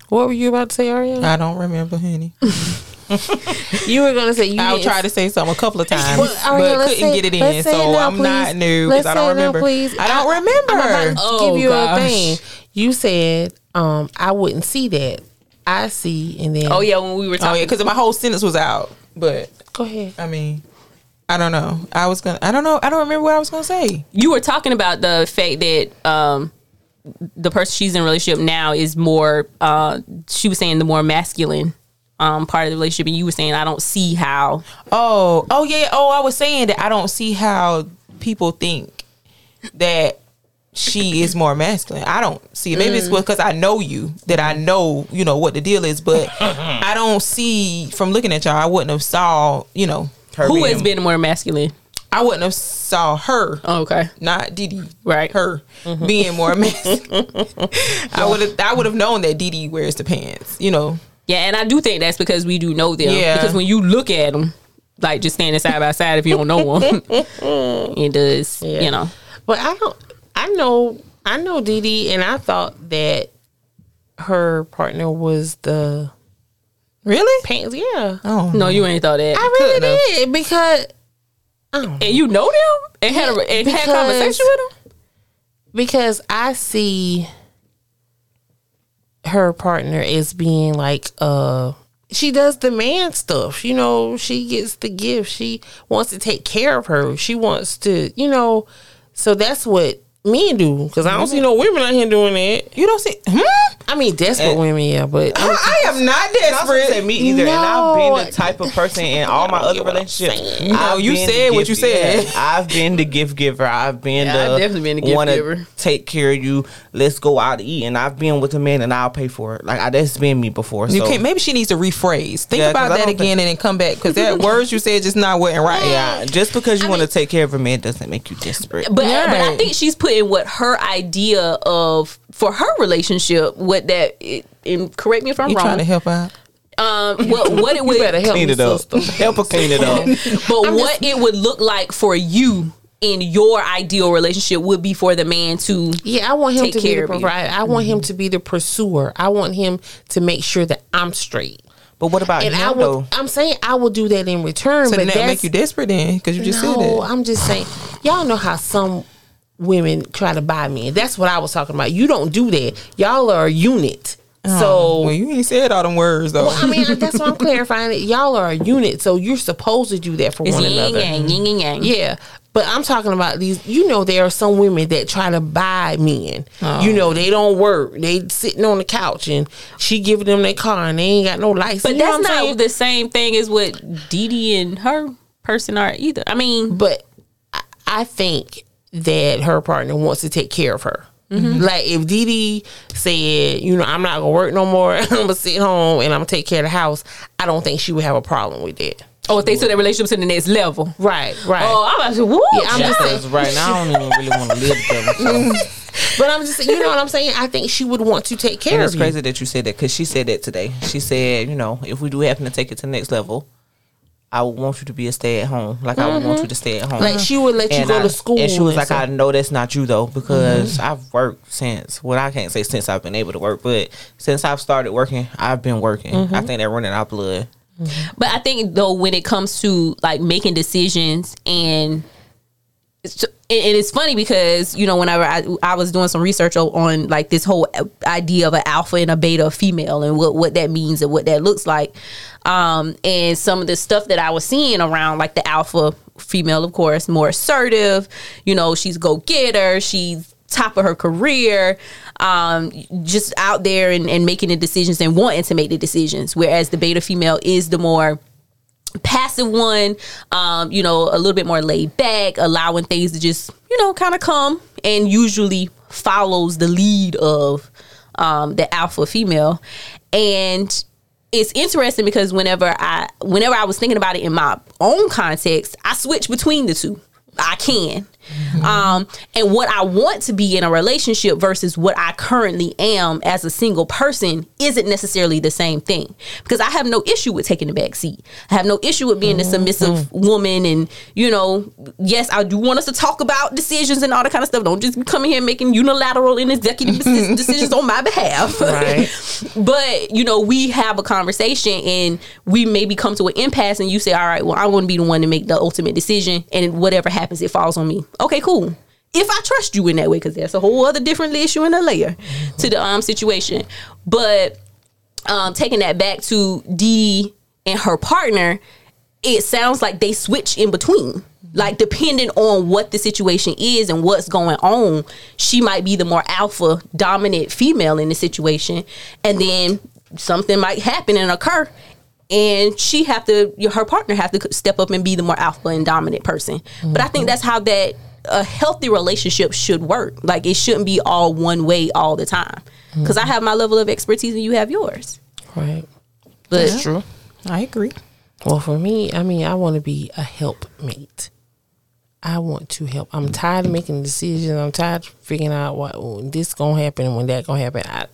What were you about to say, Ariana? I don't remember, honey. You were gonna say you. I'll try to say something a couple of times, Well, Ariana, but couldn't say- get it in. let's say So it now, I'm not new because I don't it now, remember. please. I don't I- remember. I'm about to Oh, give you gosh. a thing. You said um, I wouldn't see that. I see, and then Oh yeah, when we were talking, oh talking, yeah, because my whole sentence was out. But Go ahead. I mean, I don't know. I was gonna. I don't know. I don't remember what I was gonna say. you were talking about the fact that um, the person she's in relationship now is more. Uh, she was saying the more masculine um, part of the relationship, and you were saying I don't see how. Oh, oh yeah. Oh, I was saying that I don't see how people think that she is more masculine. I don't see it. Maybe it's because I know you that I know you know what the deal is, but I don't see from looking at y'all. I wouldn't have saw you know. Her Who being- has been more masculine? I wouldn't have saw her. Oh, okay, Not Didi, Right. Her mm-hmm. being more masculine. I would have. I would have known that Didi wears the pants. You know. yeah, and I do think that's because we do know them. Yeah. because when you look at them, like just standing side by side, if you don't know them, it does. Yeah. You know, But I don't. I know. I know Dee Dee, and I thought that her partner was the Really? pants. Yeah, Oh no, you ain't thought that. I really couldn't have. did because I don't know. And you know them and had a and had Because- conversation with them. because I see her partner as being like uh she does the man stuff. You know, she gets the gift. She wants to take care of her. She wants to, you know, so that's what men do. Because I don't see no women out here doing that. You don't see? Hmm? I mean, desperate And- women, yeah, but I, I am not And I was gonna say desperate. me either, and I've been the type of person in all my other relationships. You know, I've you been the said what you said. yeah, I've been the gift giver. I've been Yeah, the I've definitely been the gift wanna giver. Take care of you. Let's go out to eat, and I've been with a man, and I'll pay for it. Like I, that's been me before. You can't. Maybe she needs to rephrase. Think Yeah, 'cause about that don't again and then come back because that words you said just not wasn't right. Yeah, just because you want to take care of a man doesn't make you desperate. But but I think she's putting what her idea of for her relationship, what that it, and correct me if I'm You wrong. trying to help out? um, what what it would you better help clean it up. Help her clean it up. but what it would look like for you in your ideal relationship would be for the man to Yeah, I want him Take to be care the of you. provider. I want him to be the pursuer. I want him to make sure that I'm straight. But what about And him I though? will. I'm saying I will do that in return. So but that make you desperate then because you just said no. that. I'm just saying. y'all know how some women try to buy men. That's what I was talking about. You don't do that. Y'all are a unit. Oh. So well, you ain't said all them words though. Well, I mean, that's why I'm clarifying it. Y'all are a unit, so you're supposed to do that for It's one yin another. yang, yin and yang. Yeah. But I'm talking about these. You know, there are some women that try to buy men. Oh. You know, they don't work. They sitting on the couch and she giving them their car and they ain't got no license. But You that's not saying? the same thing as what Dee Dee and her person are either. I mean, But I, I think that her partner wants to take care of her. Mm-hmm. Like if Dee Dee said, you know, I'm not gonna work no more. I'm gonna sit home and I'm gonna take care of the house. I don't think she would have a problem with that. oh, if they took that relationship to the next level. Right. Right. Oh, I'm about to woo. Yeah, I'm just saying. Right now I don't even really want to live together. So. But I'm just, you know what I'm saying. I think she would want to take care And of it's you. crazy that you said that because she said that today. She said, you know, if we do happen to take it to the next level, I would want you to be a stay at home. Like I would want mm-hmm. you to stay at home. Like she would let you And go I- to school. And she was like, stuff. I know that's not you though, because mm-hmm. I've worked since well, I can't say since I've been able to work, but since I've started working, I've been working. I mm-hmm. think that running our blood. But I think though when it comes to like making decisions and it's, and it's funny because you know whenever I, I was doing some research on like this whole idea of an alpha and a beta female and what what that means and what that looks like um and some of the stuff that I was seeing around like the alpha female of course more assertive you know she's go getter she's top of her career um just out there and, and making the decisions and wanting to make the decisions. Whereas the beta female is the more passive one um you know a little bit more laid back allowing things to just you know kind of come and usually follows the lead of um the alpha female. And it's interesting because whenever i whenever i was thinking about it in my own context i switch between the two. I can Mm-hmm. um and what i want to be in a relationship versus what i currently am as a single person isn't necessarily the same thing. Because i have no issue with taking the back seat. I have no issue with being a mm-hmm. submissive mm-hmm. woman and you know yes i do want us to talk about decisions and all that kind of stuff. Don't just be coming here making unilateral and executive decisions on my behalf. Right. but you know we have a conversation and we maybe come to an impasse and you say all right well I want to be the one to make the ultimate decision and whatever happens it falls on me okay cool if i trust you in that way because that's a whole other different issue and a layer to the um situation but um taking that back to dee and her partner it sounds like they switch in between. Like depending on what the situation is and what's going on, she might be the more alpha dominant female in the situation, and then something might happen and occur, and she have to her partner have to step up and be the more alpha and dominant person. But I think that's how that a healthy relationship should work. Like it shouldn't be all one way all the time. Because I mm-hmm. have my level of expertise and you have yours. right. But That's true. I agree. Well, for me, I mean, I want to be a helpmate. I want to help. I'm tired of making decisions. I'm tired of figuring out what when oh, this gonna happen and when that gonna happen. I,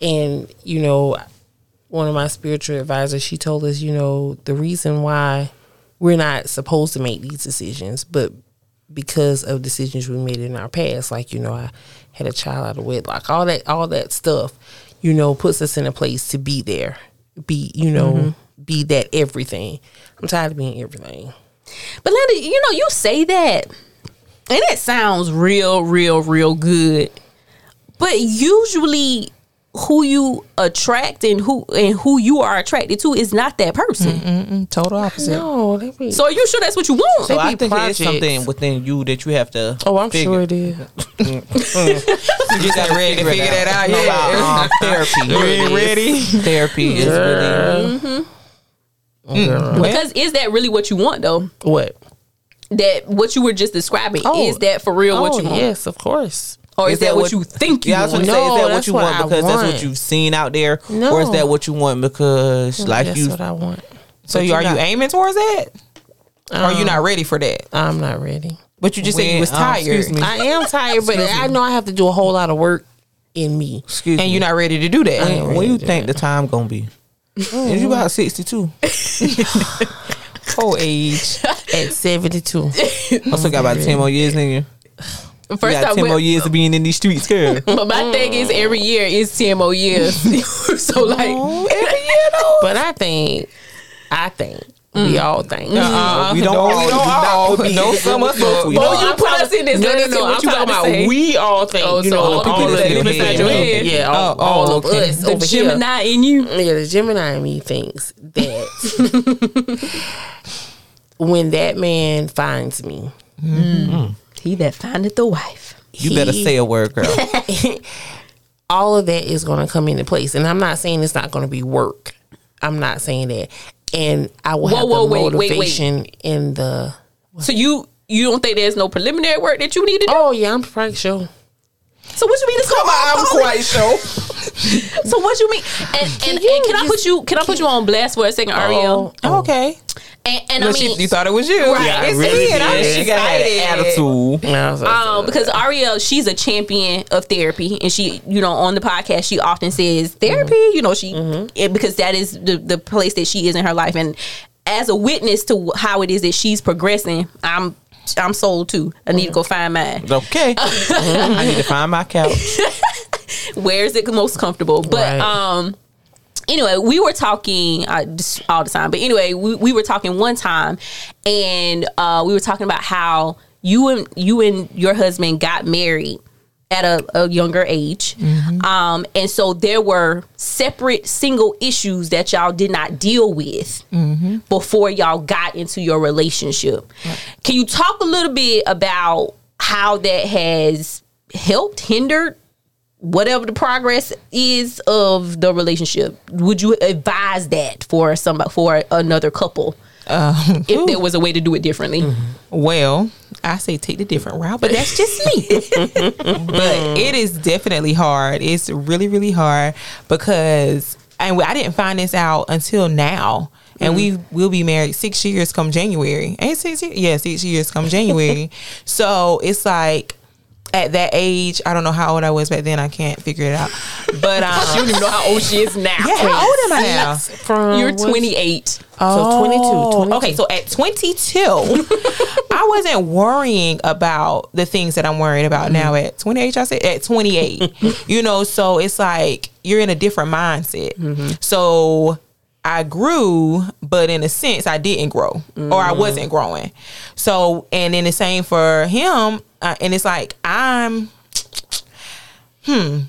and you know, one of my spiritual advisors, she told us, you know, the reason why we're not supposed to make these decisions, but because of decisions we made in our past, like you know, I had a child out of wedlock, all that, all that stuff, you know, puts us in a place to be there, be, you know, mm-hmm. be that everything. I'm tired of being everything. But Linda, you know, you say that, and it sounds real, real, real good. But usually, who you attract and who and who you are attracted to is not that person. Mm, mm, mm. Total opposite. No, be. So are you sure that's what you want? So I think projects. it's something within you that you have to. oh, I'm figure. sure it is. You just gotta ready to figure that out No, yet. about, um, therapy. You ain't ready. Therapy is really. Girl. Because is that really what you want though? What? That what you were just describing Oh. is that for real what oh, you want, yes, of course. Or is, that, what you think you Yeah, I was want? gonna say, is that what you what want I because that's what you've seen out there, No. or is that what you want because like that's you? what I want. So you you are you aiming towards that? or are you not ready for that? I'm not ready. But you just said you When, was um, tired. excuse me. I am tired, but I know I have to do a whole lot of work in me. Excuse And me. you're not ready to do that. ain't When you to think the time gonna be? Is you about sixty two? Whole age. At 72. I still got about ten more years, nigga. You First got off, ten we- more years of being in these streets, girl. but my thing is every year is ten more years. so like oh, every year though. but I think, I think We mm. all think. Uh, we don't. No, we don't all. no, No, some of us. We you I'm put us in this. No, Let no, us see no. what I'm you talking about about say. we all think. Oh, you so know, all the people that of live inside your head. Yeah, all, Oh, all oh, of okay. us The over here. Gemini in you. Yeah, the Gemini in me thinks that when that man finds me, mm-hmm. mm. He that findeth the wife. You better say a word, girl. all of that is going to come into place. And I'm not saying it's not going to be work. I'm not saying that. And I will Whoa, have whoa, the wait, wait, wait. motivation in the. So you you don't think there's no preliminary work that you need to do? Oh yeah, I'm pretty sure. So what you mean? It's Come on, I'm quite sure. So what you mean? And, and, and you can I put you? Can I put you on blast for a second, oh. Ariel? Oh, Okay. And, and I mean, she, you thought it was you. Right. Yeah, I It's really me, and I'm did. She got had attitude. Yeah, so- um, because Ariel, she's a champion of therapy, and she, you know, on the podcast, she often says therapy. You know, she it- because that is the the place that she is in her life, and as a witness to how it is that she's progressing, I'm I'm sold too. I need to go find mine. Okay. Mm-hmm. I need to find my couch. where is it most comfortable but Right. um anyway we were talking uh, all the time but anyway we, we were talking one time and uh we were talking about how you and you and your husband got married at a, a younger age. Um and so there were separate single issues that y'all did not deal with before y'all got into your relationship. Can you talk a little bit about how that has helped hindered whatever the progress is of the relationship would you advise that for some for another couple Um, if there was a way to do it differently Well, I say take the different route, but that's just me. but it is definitely hard. It's really, really hard because and I didn't find this out until now. And we will be married six years come January. Ain't six years? Yeah, six years come January. so it's like at that age, I don't know how old I was back then. I can't figure it out. But um, you don't even know how old she is now yeah, how old am I now? From you're what's- 28 So 22, 22. Okay, so at 22, I wasn't worrying about the things that I'm worried about now at 28. I said at 28, you know, so it's like you're in a different mindset. So I grew, but in a sense, I didn't grow or I wasn't growing. So, and then the same for him. Uh, and it's like, I'm, hmm,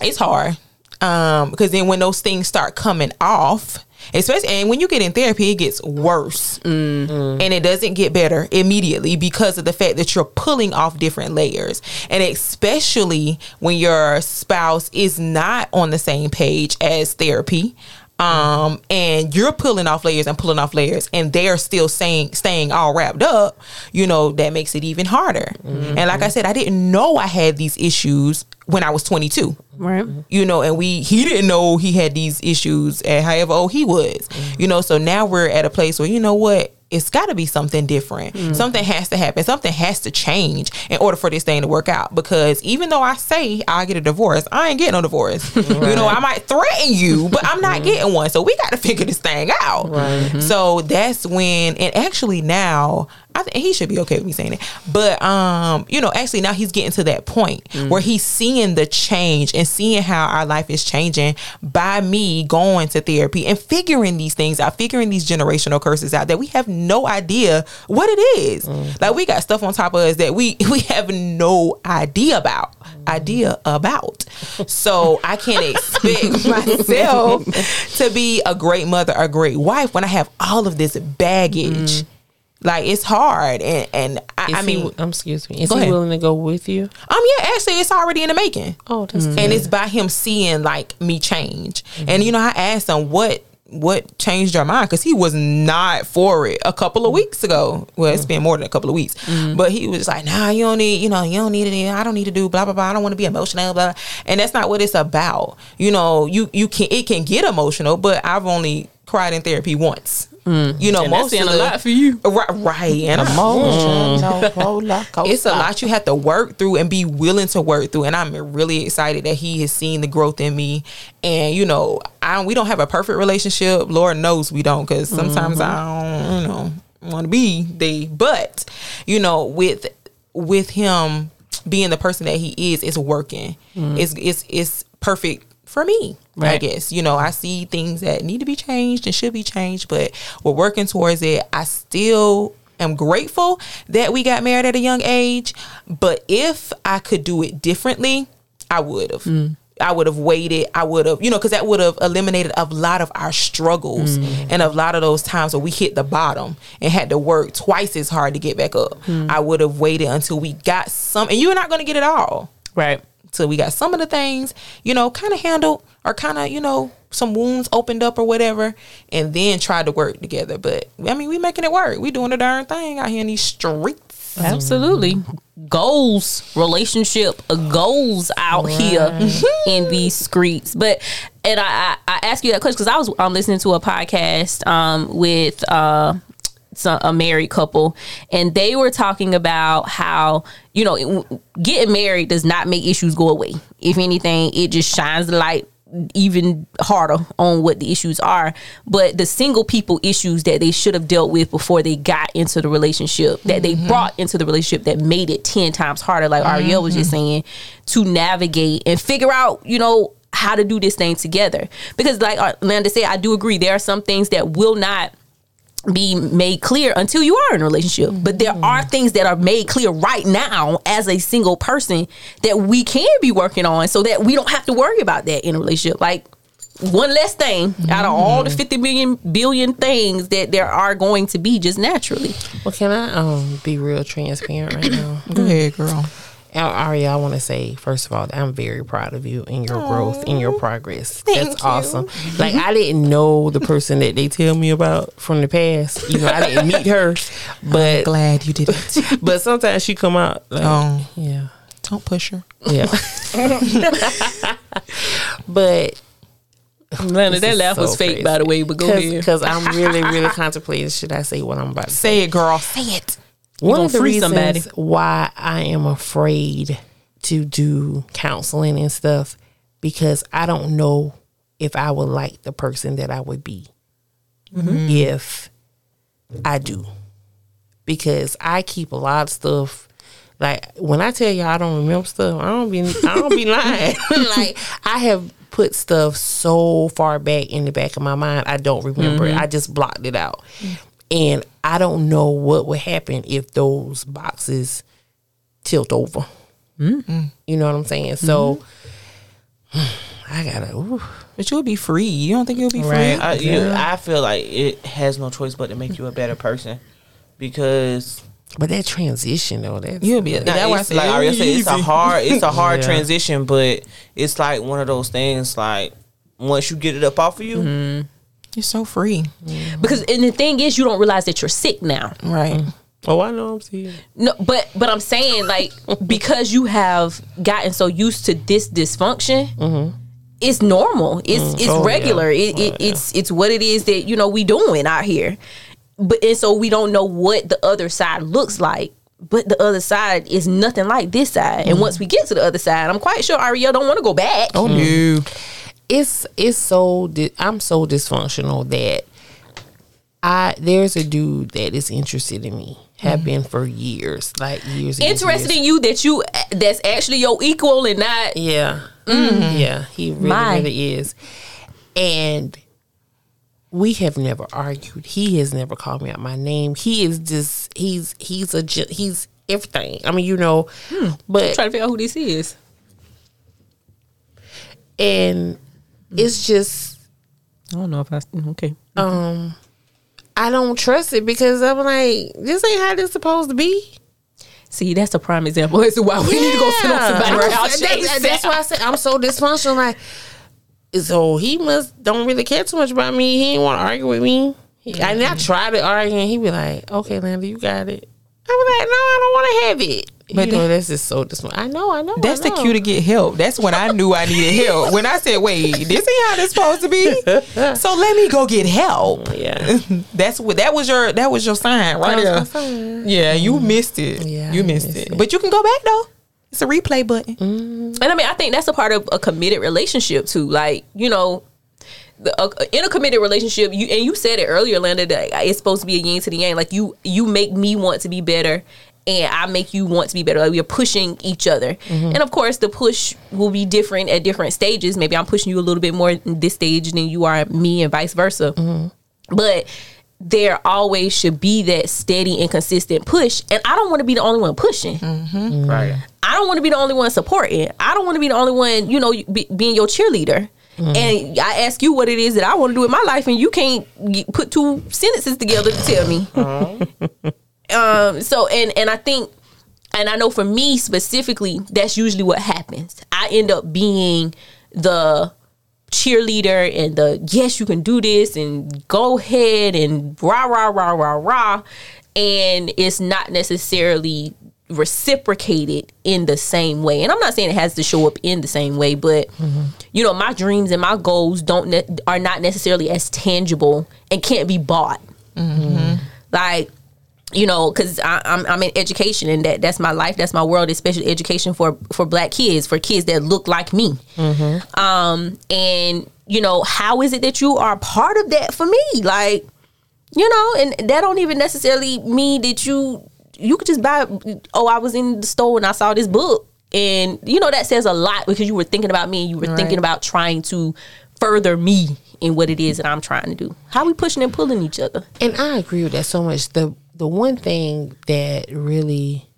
it's hard. Um because then when those things start coming off especially and when you get in therapy it gets worse. Mm and it doesn't get better immediately because of the fact that you're pulling off different layers. And especially when your spouse is not on the same page as therapy um and you're pulling off layers and pulling off layers and they're still saying staying all wrapped up you know that makes it even harder. And like i said i didn't know i had these issues when i was 22 right. You know, and we he didn't know he had these issues at however old he was, you know. So now we're at a place where you know what, it's got to be something different. Mm-hmm. Something has to happen. Something has to change in order for this thing to work out. Because even though I say I get a divorce, I ain't getting no divorce. You know, I might threaten you, but I'm not mm-hmm. getting one. So we got to figure this thing out. Mm-hmm. So that's when, and actually now. I think he should be okay with me saying it. But um, you know, actually now he's getting to that point mm. where he's seeing the change and seeing how our life is changing by me going to therapy and figuring these things out, figuring these generational curses out that we have no idea what it is. Mm-hmm. Like we got stuff on top of us that we we have no idea about. Idea about. So I can't expect myself to be a great mother, a great wife when I have all of this baggage. Mm. Like it's hard, and and I, Is I mean, he, um, excuse me. Is he ahead. willing to go with you? um, yeah, actually, it's already in the making, Oh, that's and it's by him seeing like me change. And you know, I asked him what what changed your mind because he was not for it a couple of weeks ago. Well, it's been more than a couple of weeks, but he was like, "Nah, you don't need, you know, you don't need it. I don't need to do blah blah blah. I don't want to be emotional, blah." And that's not what it's about. You know, you you can it can get emotional, but I've only cried in therapy once. You know, And that's most saying of a lot for you. Right, right. And I'm Emotional mm. roller coaster. it's a lot you have to work through and be willing to work through. And i'm really excited that he has seen the growth in me. And you know I, we don't have a perfect relationship. Lord knows we don't because sometimes i mm-hmm. don't you know want to be the but you know with with him being the person that he is it's working. Mm. It's it's it's perfect for me. I guess you know I see things that need to be changed and should be changed, but we're working towards it. I still am grateful that we got married at a young age, but if I could do it differently, I would have. Mm. I would have waited. I would have, you know, because that would have eliminated a lot of our struggles mm. and a lot of those times where we hit the bottom and had to work twice as hard to get back up. Mm. I would have waited until we got some, and you're not going to get it all Right. Till we got some of the things, you know, kind of handled or kind of, you know, some wounds opened up or whatever, and then tried to work together. But I mean, we making it work. We doing the darn thing out here in these streets. Absolutely. Goals, relationship uh, goals out here in these streets. But and I, I, I ask you that question because I was um, listening to a podcast um, with uh, some, a married couple, and they were talking about how you know getting married does not make issues go away. If anything, it just shines the light even harder on what the issues are. But the single people issues that they should have dealt with before they got into the relationship that they mm-hmm. brought into the relationship that made it 10 times harder like Ariel was just mm-hmm. saying to navigate and figure out you know how to do this thing together. Because like Landa said I do agree there are some things that will not be made clear until you are in a relationship. But there are things that are made clear right now as a single person that we can be working on so that we don't have to worry about that in a relationship. Like one less thing out of all the 50 million billion things that there are going to be just naturally. Well, can I um be real transparent right now? Go ahead, girl. Al- Aria, I want to say first of all, I'm very proud of you and your growth and your progress. That's awesome. Like I didn't know the person that they tell me about from the past. You know, I didn't meet her, but Glad you did it. but sometimes she come out. Like, Oh. yeah, Don't push her. yeah. but Lana, This that is laugh was fake, crazy. by the way, but go ahead. because I'm really really contemplating. Should I say what I'm about to say? Say it, girl. Say it. One of the reasons somebody. why I am afraid to do counseling and stuff because I don't know if I would like the person that I would be if I do. Because I keep a lot of stuff. Like when I tell y'all I don't remember stuff, I don't be I don't be lying. like I have put stuff so far back in the back of my mind, I don't remember it. I just blocked it out. And I don't know what would happen if those boxes tilt over. Mm. You know what I'm saying? So mm-hmm. I gotta. Ooh. But you'll be free. You don't think you'll be free? Right. I, you, I feel like it has no choice but to make you a better person because But that transition though, that's You'll be. Nah, That's why I it's said like Aria said, it's a hard, it's a hard Yeah. transition, but it's like one of those things. Like once you get it up off of you, mm-hmm. You're so free. Because and the thing is you don't realize that you're sick now. Right. Mm. Oh, I know. I'm seeing. No, but but I'm saying like because you have gotten so used to this dysfunction, mm-hmm. it's normal. It's mm. it's Oh, yeah. regular. It, it, oh, It's it's what it is that you know we doing out here. But and so we don't know what the other side looks like. But the other side is nothing like this side. And mm. once we get to the other side, I'm quite sure Ariel don't want to go back. Oh no. It's it's so di- I'm so dysfunctional that I there's a dude that is interested in me. Have mm-hmm. been for years, like years. Interested years. in you that you that's actually your equal and not Yeah. Mm-hmm. Yeah, he really, My. really is. And we have never argued. He has never called me out my name. He is just he's he's a he's everything. I mean, you know, hmm. but I'm trying to figure out who this is. and it's just I don't know if I okay. um I don't trust it because I'm like, this ain't how this supposed to be. See, that's a prime example as to why we need to go sit on somebody house. that- that's why I said I'm so dysfunctional. Like, so he must don't really care too much about me. He ain't want to argue with me. He, And I tried to argue, and he be like, "Okay, Linda, you got it." I was like, "No, I don't want to have it." But you know, that- that's just so dysfunctional. I know, I know. That's I the cue to get help. That's when I knew I needed help. When I said, "Wait, this ain't how this supposed to be," so let me go get help. Yeah, That's what that was your that was your sign right That there. my sign. Yeah, you missed it. Yeah, you missed, missed it. it. But you can go back though. It's a replay button. Mm. And I mean, I think that's a part of a committed relationship too. Like, you know, the, uh, in a committed relationship, you and you said it earlier, Linda, that it's supposed to be a yin to the yang. Like you, you make me want to be better, and I make you want to be better. Like we are pushing each other. Mm-hmm. And of course, the push will be different at different stages. Maybe I'm pushing you a little bit more in this stage than you are me, and vice versa. Mm-hmm. But there always should be that steady and consistent push. And I don't want to be the only one pushing. Mm-hmm. Right. I don't want to be the only one supporting. I don't want to be the only one, you know, be, being your cheerleader. And I ask you what it is that I want to do in my life, and you can't put two sentences together to tell me. um. So, and and I think, and I know for me specifically, that's usually what happens. I end up being the cheerleader and the yes, you can do this, and go ahead and rah rah rah rah rah, and it's not necessarily reciprocated in the same way. And I'm not saying it has to show up in the same way, but mm-hmm. you know, my dreams and my goals don't ne- are not necessarily as tangible and can't be bought. Mm-hmm. Like you know, because I'm I'm in education and that that's my life, that's my world, especially education for for Black kids, for kids that look like me. Mm-hmm. Um, and you know, how is it that you are part of that for me? Like, you know, and that don't even necessarily mean that you you could just buy. Oh, I was in the store and I saw this book, and you know that says a lot because you were thinking about me and you were thinking about trying to further me in what it is that I'm trying to do. How we pushing and pulling each other? And I agree with that so much. The the one thing that really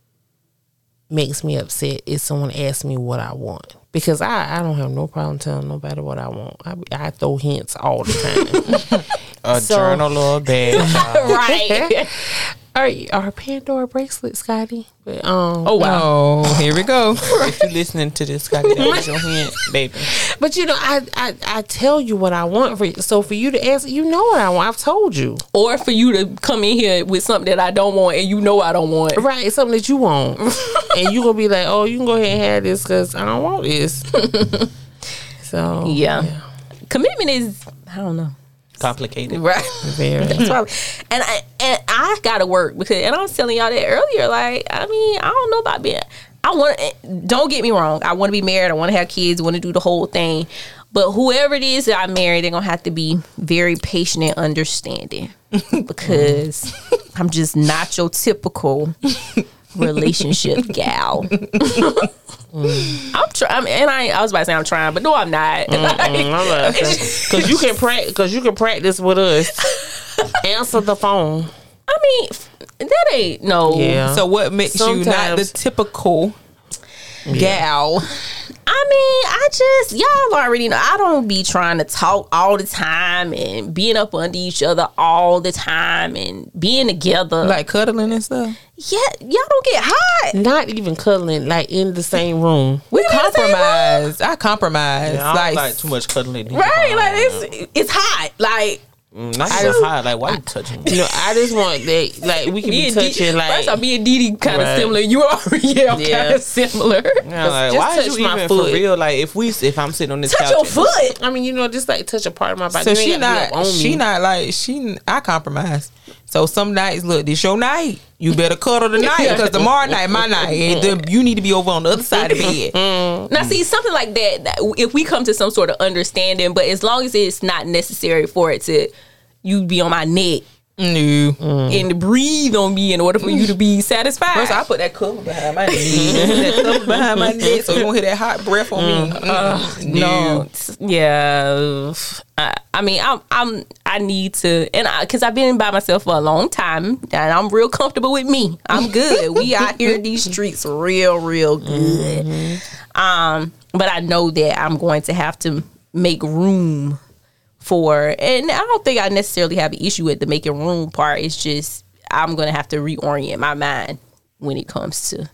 makes me upset is someone asks me what I want. Because I, I don't have no problem telling nobody what I want. I, I throw hints all the time. A So- journal or a bag. right. are are Pandora bracelets, Scotty? But, um, Oh wow. Oh, here we go. if you're listening to this, Scotty, that was your hint, baby. but you know, I, I I tell you what I want for you. So for you to ask, you know what I want. I've told you, Or for you to come in here with something that I don't want and you know I don't want. right? It's something that you want, and you gonna be like, oh, you can go ahead and have this because I don't want this. so Yeah. Commitment is I don't know. Complicated. Right. very. That's why, and I and I gotta work because and I was telling y'all that earlier. Like, I mean, I don't know about being. I want. Eh, don't get me wrong. I want to be married. I want to have kids. Want to do the whole thing. But whoever it is that I marry, they're gonna have to be very patient and understanding because I'm just not your typical relationship gal. Mm. I'm trying, and I I was about to say I'm trying, but no, I'm not. Because you can practice. Because you can practice with us. Answer the phone. I mean, that ain't no. Yeah. So what makes you not the typical gal? I mean, I just y'all already know I don't be trying to talk all the time and being up under each other all the time and being together. Like cuddling and stuff. yeah, y'all don't get hot. Not even cuddling, like in the same room. We in the same compromise. I compromise. Yeah, I don't like, like, too much cuddling. Right, like it's it's hot. Like Mm, Not just high. Like, why you touching me? You know, I just want that. Like we can me be and Dee- touching. Like first off, me and Didi kind of Right. similar. You are yeah, Yeah. kind of similar. Yeah, like, just why is touch you my even foot. for real? Like, if we, if I'm sitting on this Touch couch, your foot. I mean, you know, just like touch a part of my body. so You she gotta be up not. on She me. not like she. I compromise. So some nights, look, this your night. You better cuddle tonight because tomorrow night my night. And the, you need to be over on the other side of the bed. Now, see something like that, that. If we come to some sort of understanding, but as long as it's not necessary for it to you be on my neck No. and to breathe on me in order for you to be satisfied. First, I put that cover behind my neck. that cover behind my neck, so you won't hear that hot breath on me. Mm. no, yeah. I, I mean, I'm, I'm, I need to, and I, cause I've been by myself for a long time, and I'm real comfortable with me. I'm good. we out here in these streets, real, real good. Um, but I know that I'm going to have to make room for, and I don't think I necessarily have an issue with the making room part. It's just I'm to have to reorient my mind when it comes to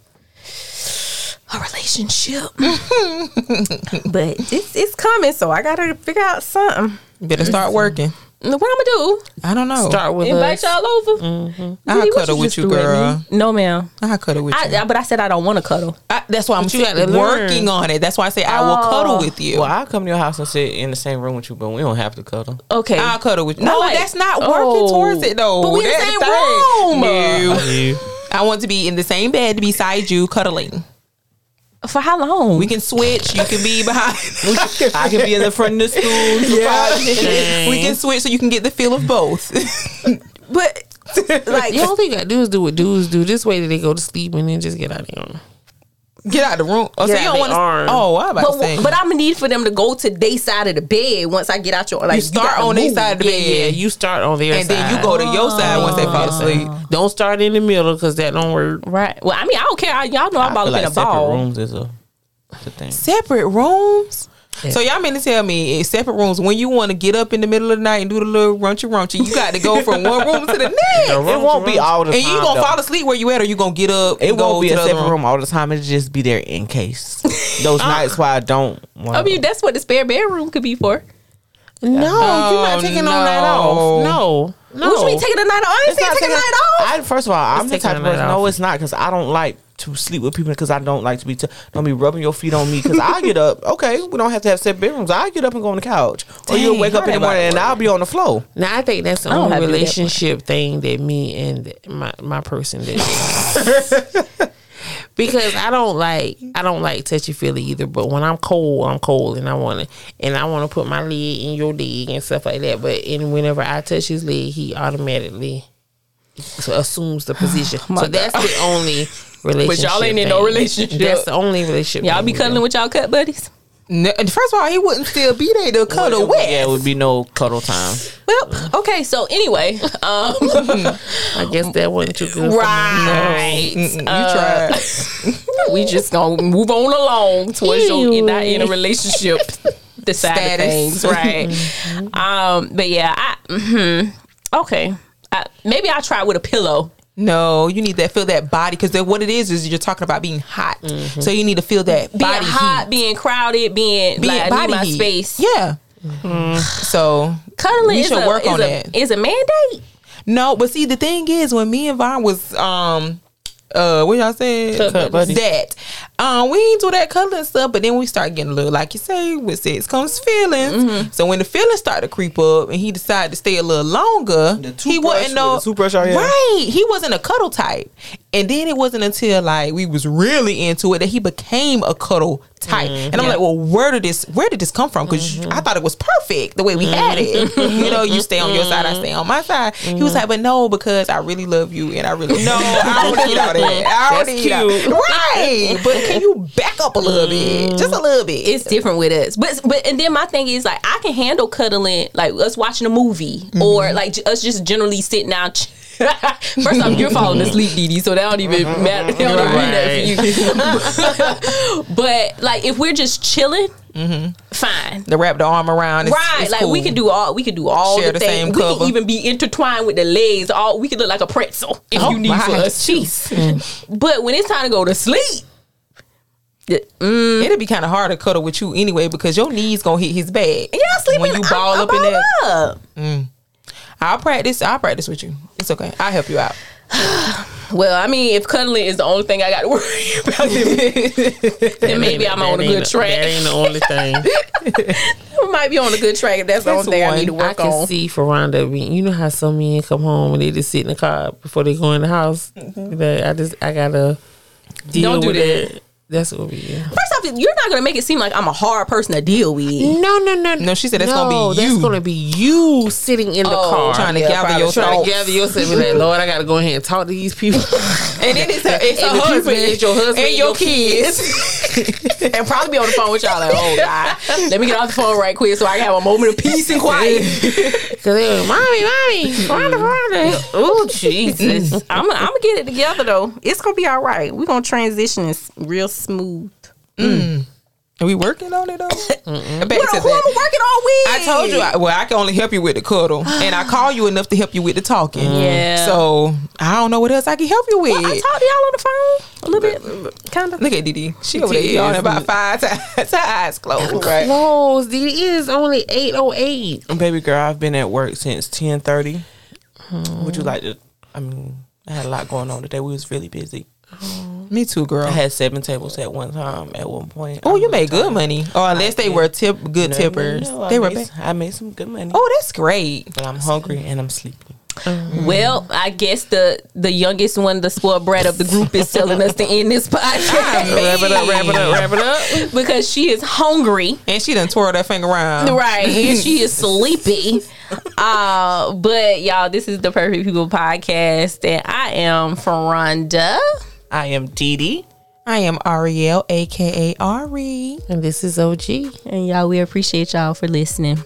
a relationship. but it's it's coming, so I gotta figure out something. Better start working. What I'm gonna do? I don't know. Start with Invite us. y'all over? Mm-hmm. I'll Dee, what cuddle with you, girl. me? No, ma'am. I'll cuddle with you. I, I- but I said I don't want to cuddle. I, that's why I'm you gotta still learn. working on it. That's why I say I will Oh. cuddle with you. well, I'll come to your house and sit in the same room with you, but we don't have to cuddle. Okay. I'll cuddle with you. No, like- that's not working Oh. towards it though. But we in the same thing. room. No. I want to be in the same bed beside you, cuddling. For how long? We can switch. You can be behind. I can be in the front of the stool. yeah. we can switch so you can get the feel of both. but like The only thing you gotta do is do what dudes do. This way that they go to sleep and then just get out of here. Get out the room. Oh, so you out don't want arm. to? Oh, I'm about But, to say. but I'm gonna need for them to go to their side of the bed once I get out your like you start gotta on their side of the bed, yeah. You start on their and side. And then you go to your side once they fall oh, asleep. Don't start in the middle because that don't work. Right. Well, I mean, I don't care. I- Y'all know I'm about feel looking like a separate ball. rooms is a, is a thing. Separate rooms. Yeah. So y'all mean to tell me in separate rooms when you want to get up in the middle of the night and do the little runchy runchy, you got to go from one room to the next. It won't be all the And time. you gonna though. fall asleep where you at, or you gonna get up? It and won't be to a the separate room all the time. It'll just be there in case. Those uh, nights why I don't. Want I mean, that's what the spare bedroom could be for. No, you're not Oh, taking no. no night off. No, no. What you mean taking a night off? I didn't say taking a night off. I, first of all, I'm It's the type of night person. off. No, it's not because I don't like to sleep with people because I don't like to be. T- don't be rubbing your feet on me because I get up. Okay, we don't have to have separate bedrooms. I get up and go on the couch, or you'll wake up in the morning and I'll be on the floor. Now I think that's the only have to do that relationship thing that me and my my person did. because I don't like I don't like touchy feely either. But when I'm cold, I'm cold, and I want to and I want to put my leg in your leg and stuff like that. But and whenever I touch his leg, he automatically assumes the position. so that's the only relationship. But y'all ain't in no relationship. That's the only relationship. Y'all be cuddling with y'all cut buddies. No, and first of all, he wouldn't still be there to cuddle with. Yeah, it would be no cuddle time. Well, okay. So anyway, um, I guess that wasn't too good. right. Mm-mm, you Uh, tried. we just gonna move on along towards your Ew. not in a relationship the side of Status. things, right? um, but yeah, I mhm. okay. I, maybe I'll try with a pillow. No, you need that feel that body because what it is is you're talking about being hot. So you need to feel that Being body hot, heat. being crowded, being, Being like I body need my heat. space. Yeah. So Cuddling is should a, work is on a, that. Is a mandate. no, but see the thing is when me and Vaughn was um uh what y'all said Cut buddies. that. Um we ain't do that cuddling stuff but then we start getting a little like you say with sex comes feelings. Mm-hmm. so when the feelings start to creep up and he decided to stay a little longer he wasn't no with the toothbrush right. He wasn't a cuddle type and then it wasn't until like we was really into it that he became a cuddle type. Mm-hmm. and I'm like well where did this where did this come from? Because I thought it was perfect the way we had it. Mm-hmm. you know you stay on your side I stay on my side. He was like but no because I really love you and I really no I don't need all that. I don't need all cute. right. But can you back up a little bit? Just a little bit. It's different with us, but but and then my thing is like I can handle cuddling, like us watching a movie or like us just generally sitting down. First off, you're falling asleep, Dee Dee, so that don't even mm-hmm, matter. Mm-hmm. That don't even mean that for you. but like if we're just chilling, mm-hmm. fine. to wrap the arm around it's, right, it's like cool. we can do all we can do all Share the, the things. same We can even be intertwined with the legs. All we can look like a pretzel if Oh you need for us. Jeez. Mm. but when it's time to go to sleep, mm, It'll be kind of hard to cuddle with you anyway because your knees gonna hit his back. yeah, sleeping. when you ball I up in that. up. Mm. I'll practice. I'll practice with you. It's okay. I'll help you out. Well, I mean, if cuddling is the only thing I got to worry about, then, then maybe I'm on a good track. That ain't the only thing. I might be on a good track if that's the That's only thing I need to work on. I can on. see Ferranda. being- You know how some men come home and they just sit in the car before they go in the house. Mm-hmm. That I just I gotta deal Don't do with that. it. That's what we. do. First off, you're not gonna make it seem like I'm a hard person to deal with. No, no, no, No, she said that's gonna be you. That's you. gonna be you sitting in the Oh, car Trying to Yeah, gather probably your trying thoughts. to gather yourself. Be like, Lord, I gotta go ahead and talk to these people. And then it's, a, it's And a the husband, is your husband and and your your kids. and probably be on the phone with y'all like, oh god, let me get off the phone right quick so I can have a moment of peace and quiet. Cause they were, mommy, mommy, Ferranda, Ferranda. oh Jesus, I'm gonna I'm gonna get it together though. It's gonna be all right. We're gonna transition this real smooth. Mm. Are we working on it though? Back Well, to who that. I working on with? I told you, I, well, I can only help you with the cuddle, and I call you enough to help you with the talking. Mm. Yeah. So I don't know what else I can help you with. I talked to y'all on the phone a little bit, kind of. Look at Didi. She over there yawning about five times. Her eyes closed. Right. Close. is only eight oh eight. Baby girl, I've been at work since ten thirty. Hmm. Would you like to? I mean, I had a lot going on today. We was really busy. Oh. Me too, girl. I had seven tables at one time. At one point. Oh, you made good tired. money. Or unless they were tip good No, tippers. no, no, they I were. made, ba- I made some good money. oh, that's great. but I'm hungry and I'm sleepy. Well, I guess the the youngest one, the spoiled brat of the group, is telling us to end this podcast Wrap it up, wrap it up, wrap it up. because she is hungry. And she done twirled that finger around. Right, and she is sleepy. uh, but y'all, this is the Perfect People podcast, and I am Ferronda. I am Dee Dee. I am Ariel, aka Ari. And this is OG. And y'all, we appreciate y'all for listening.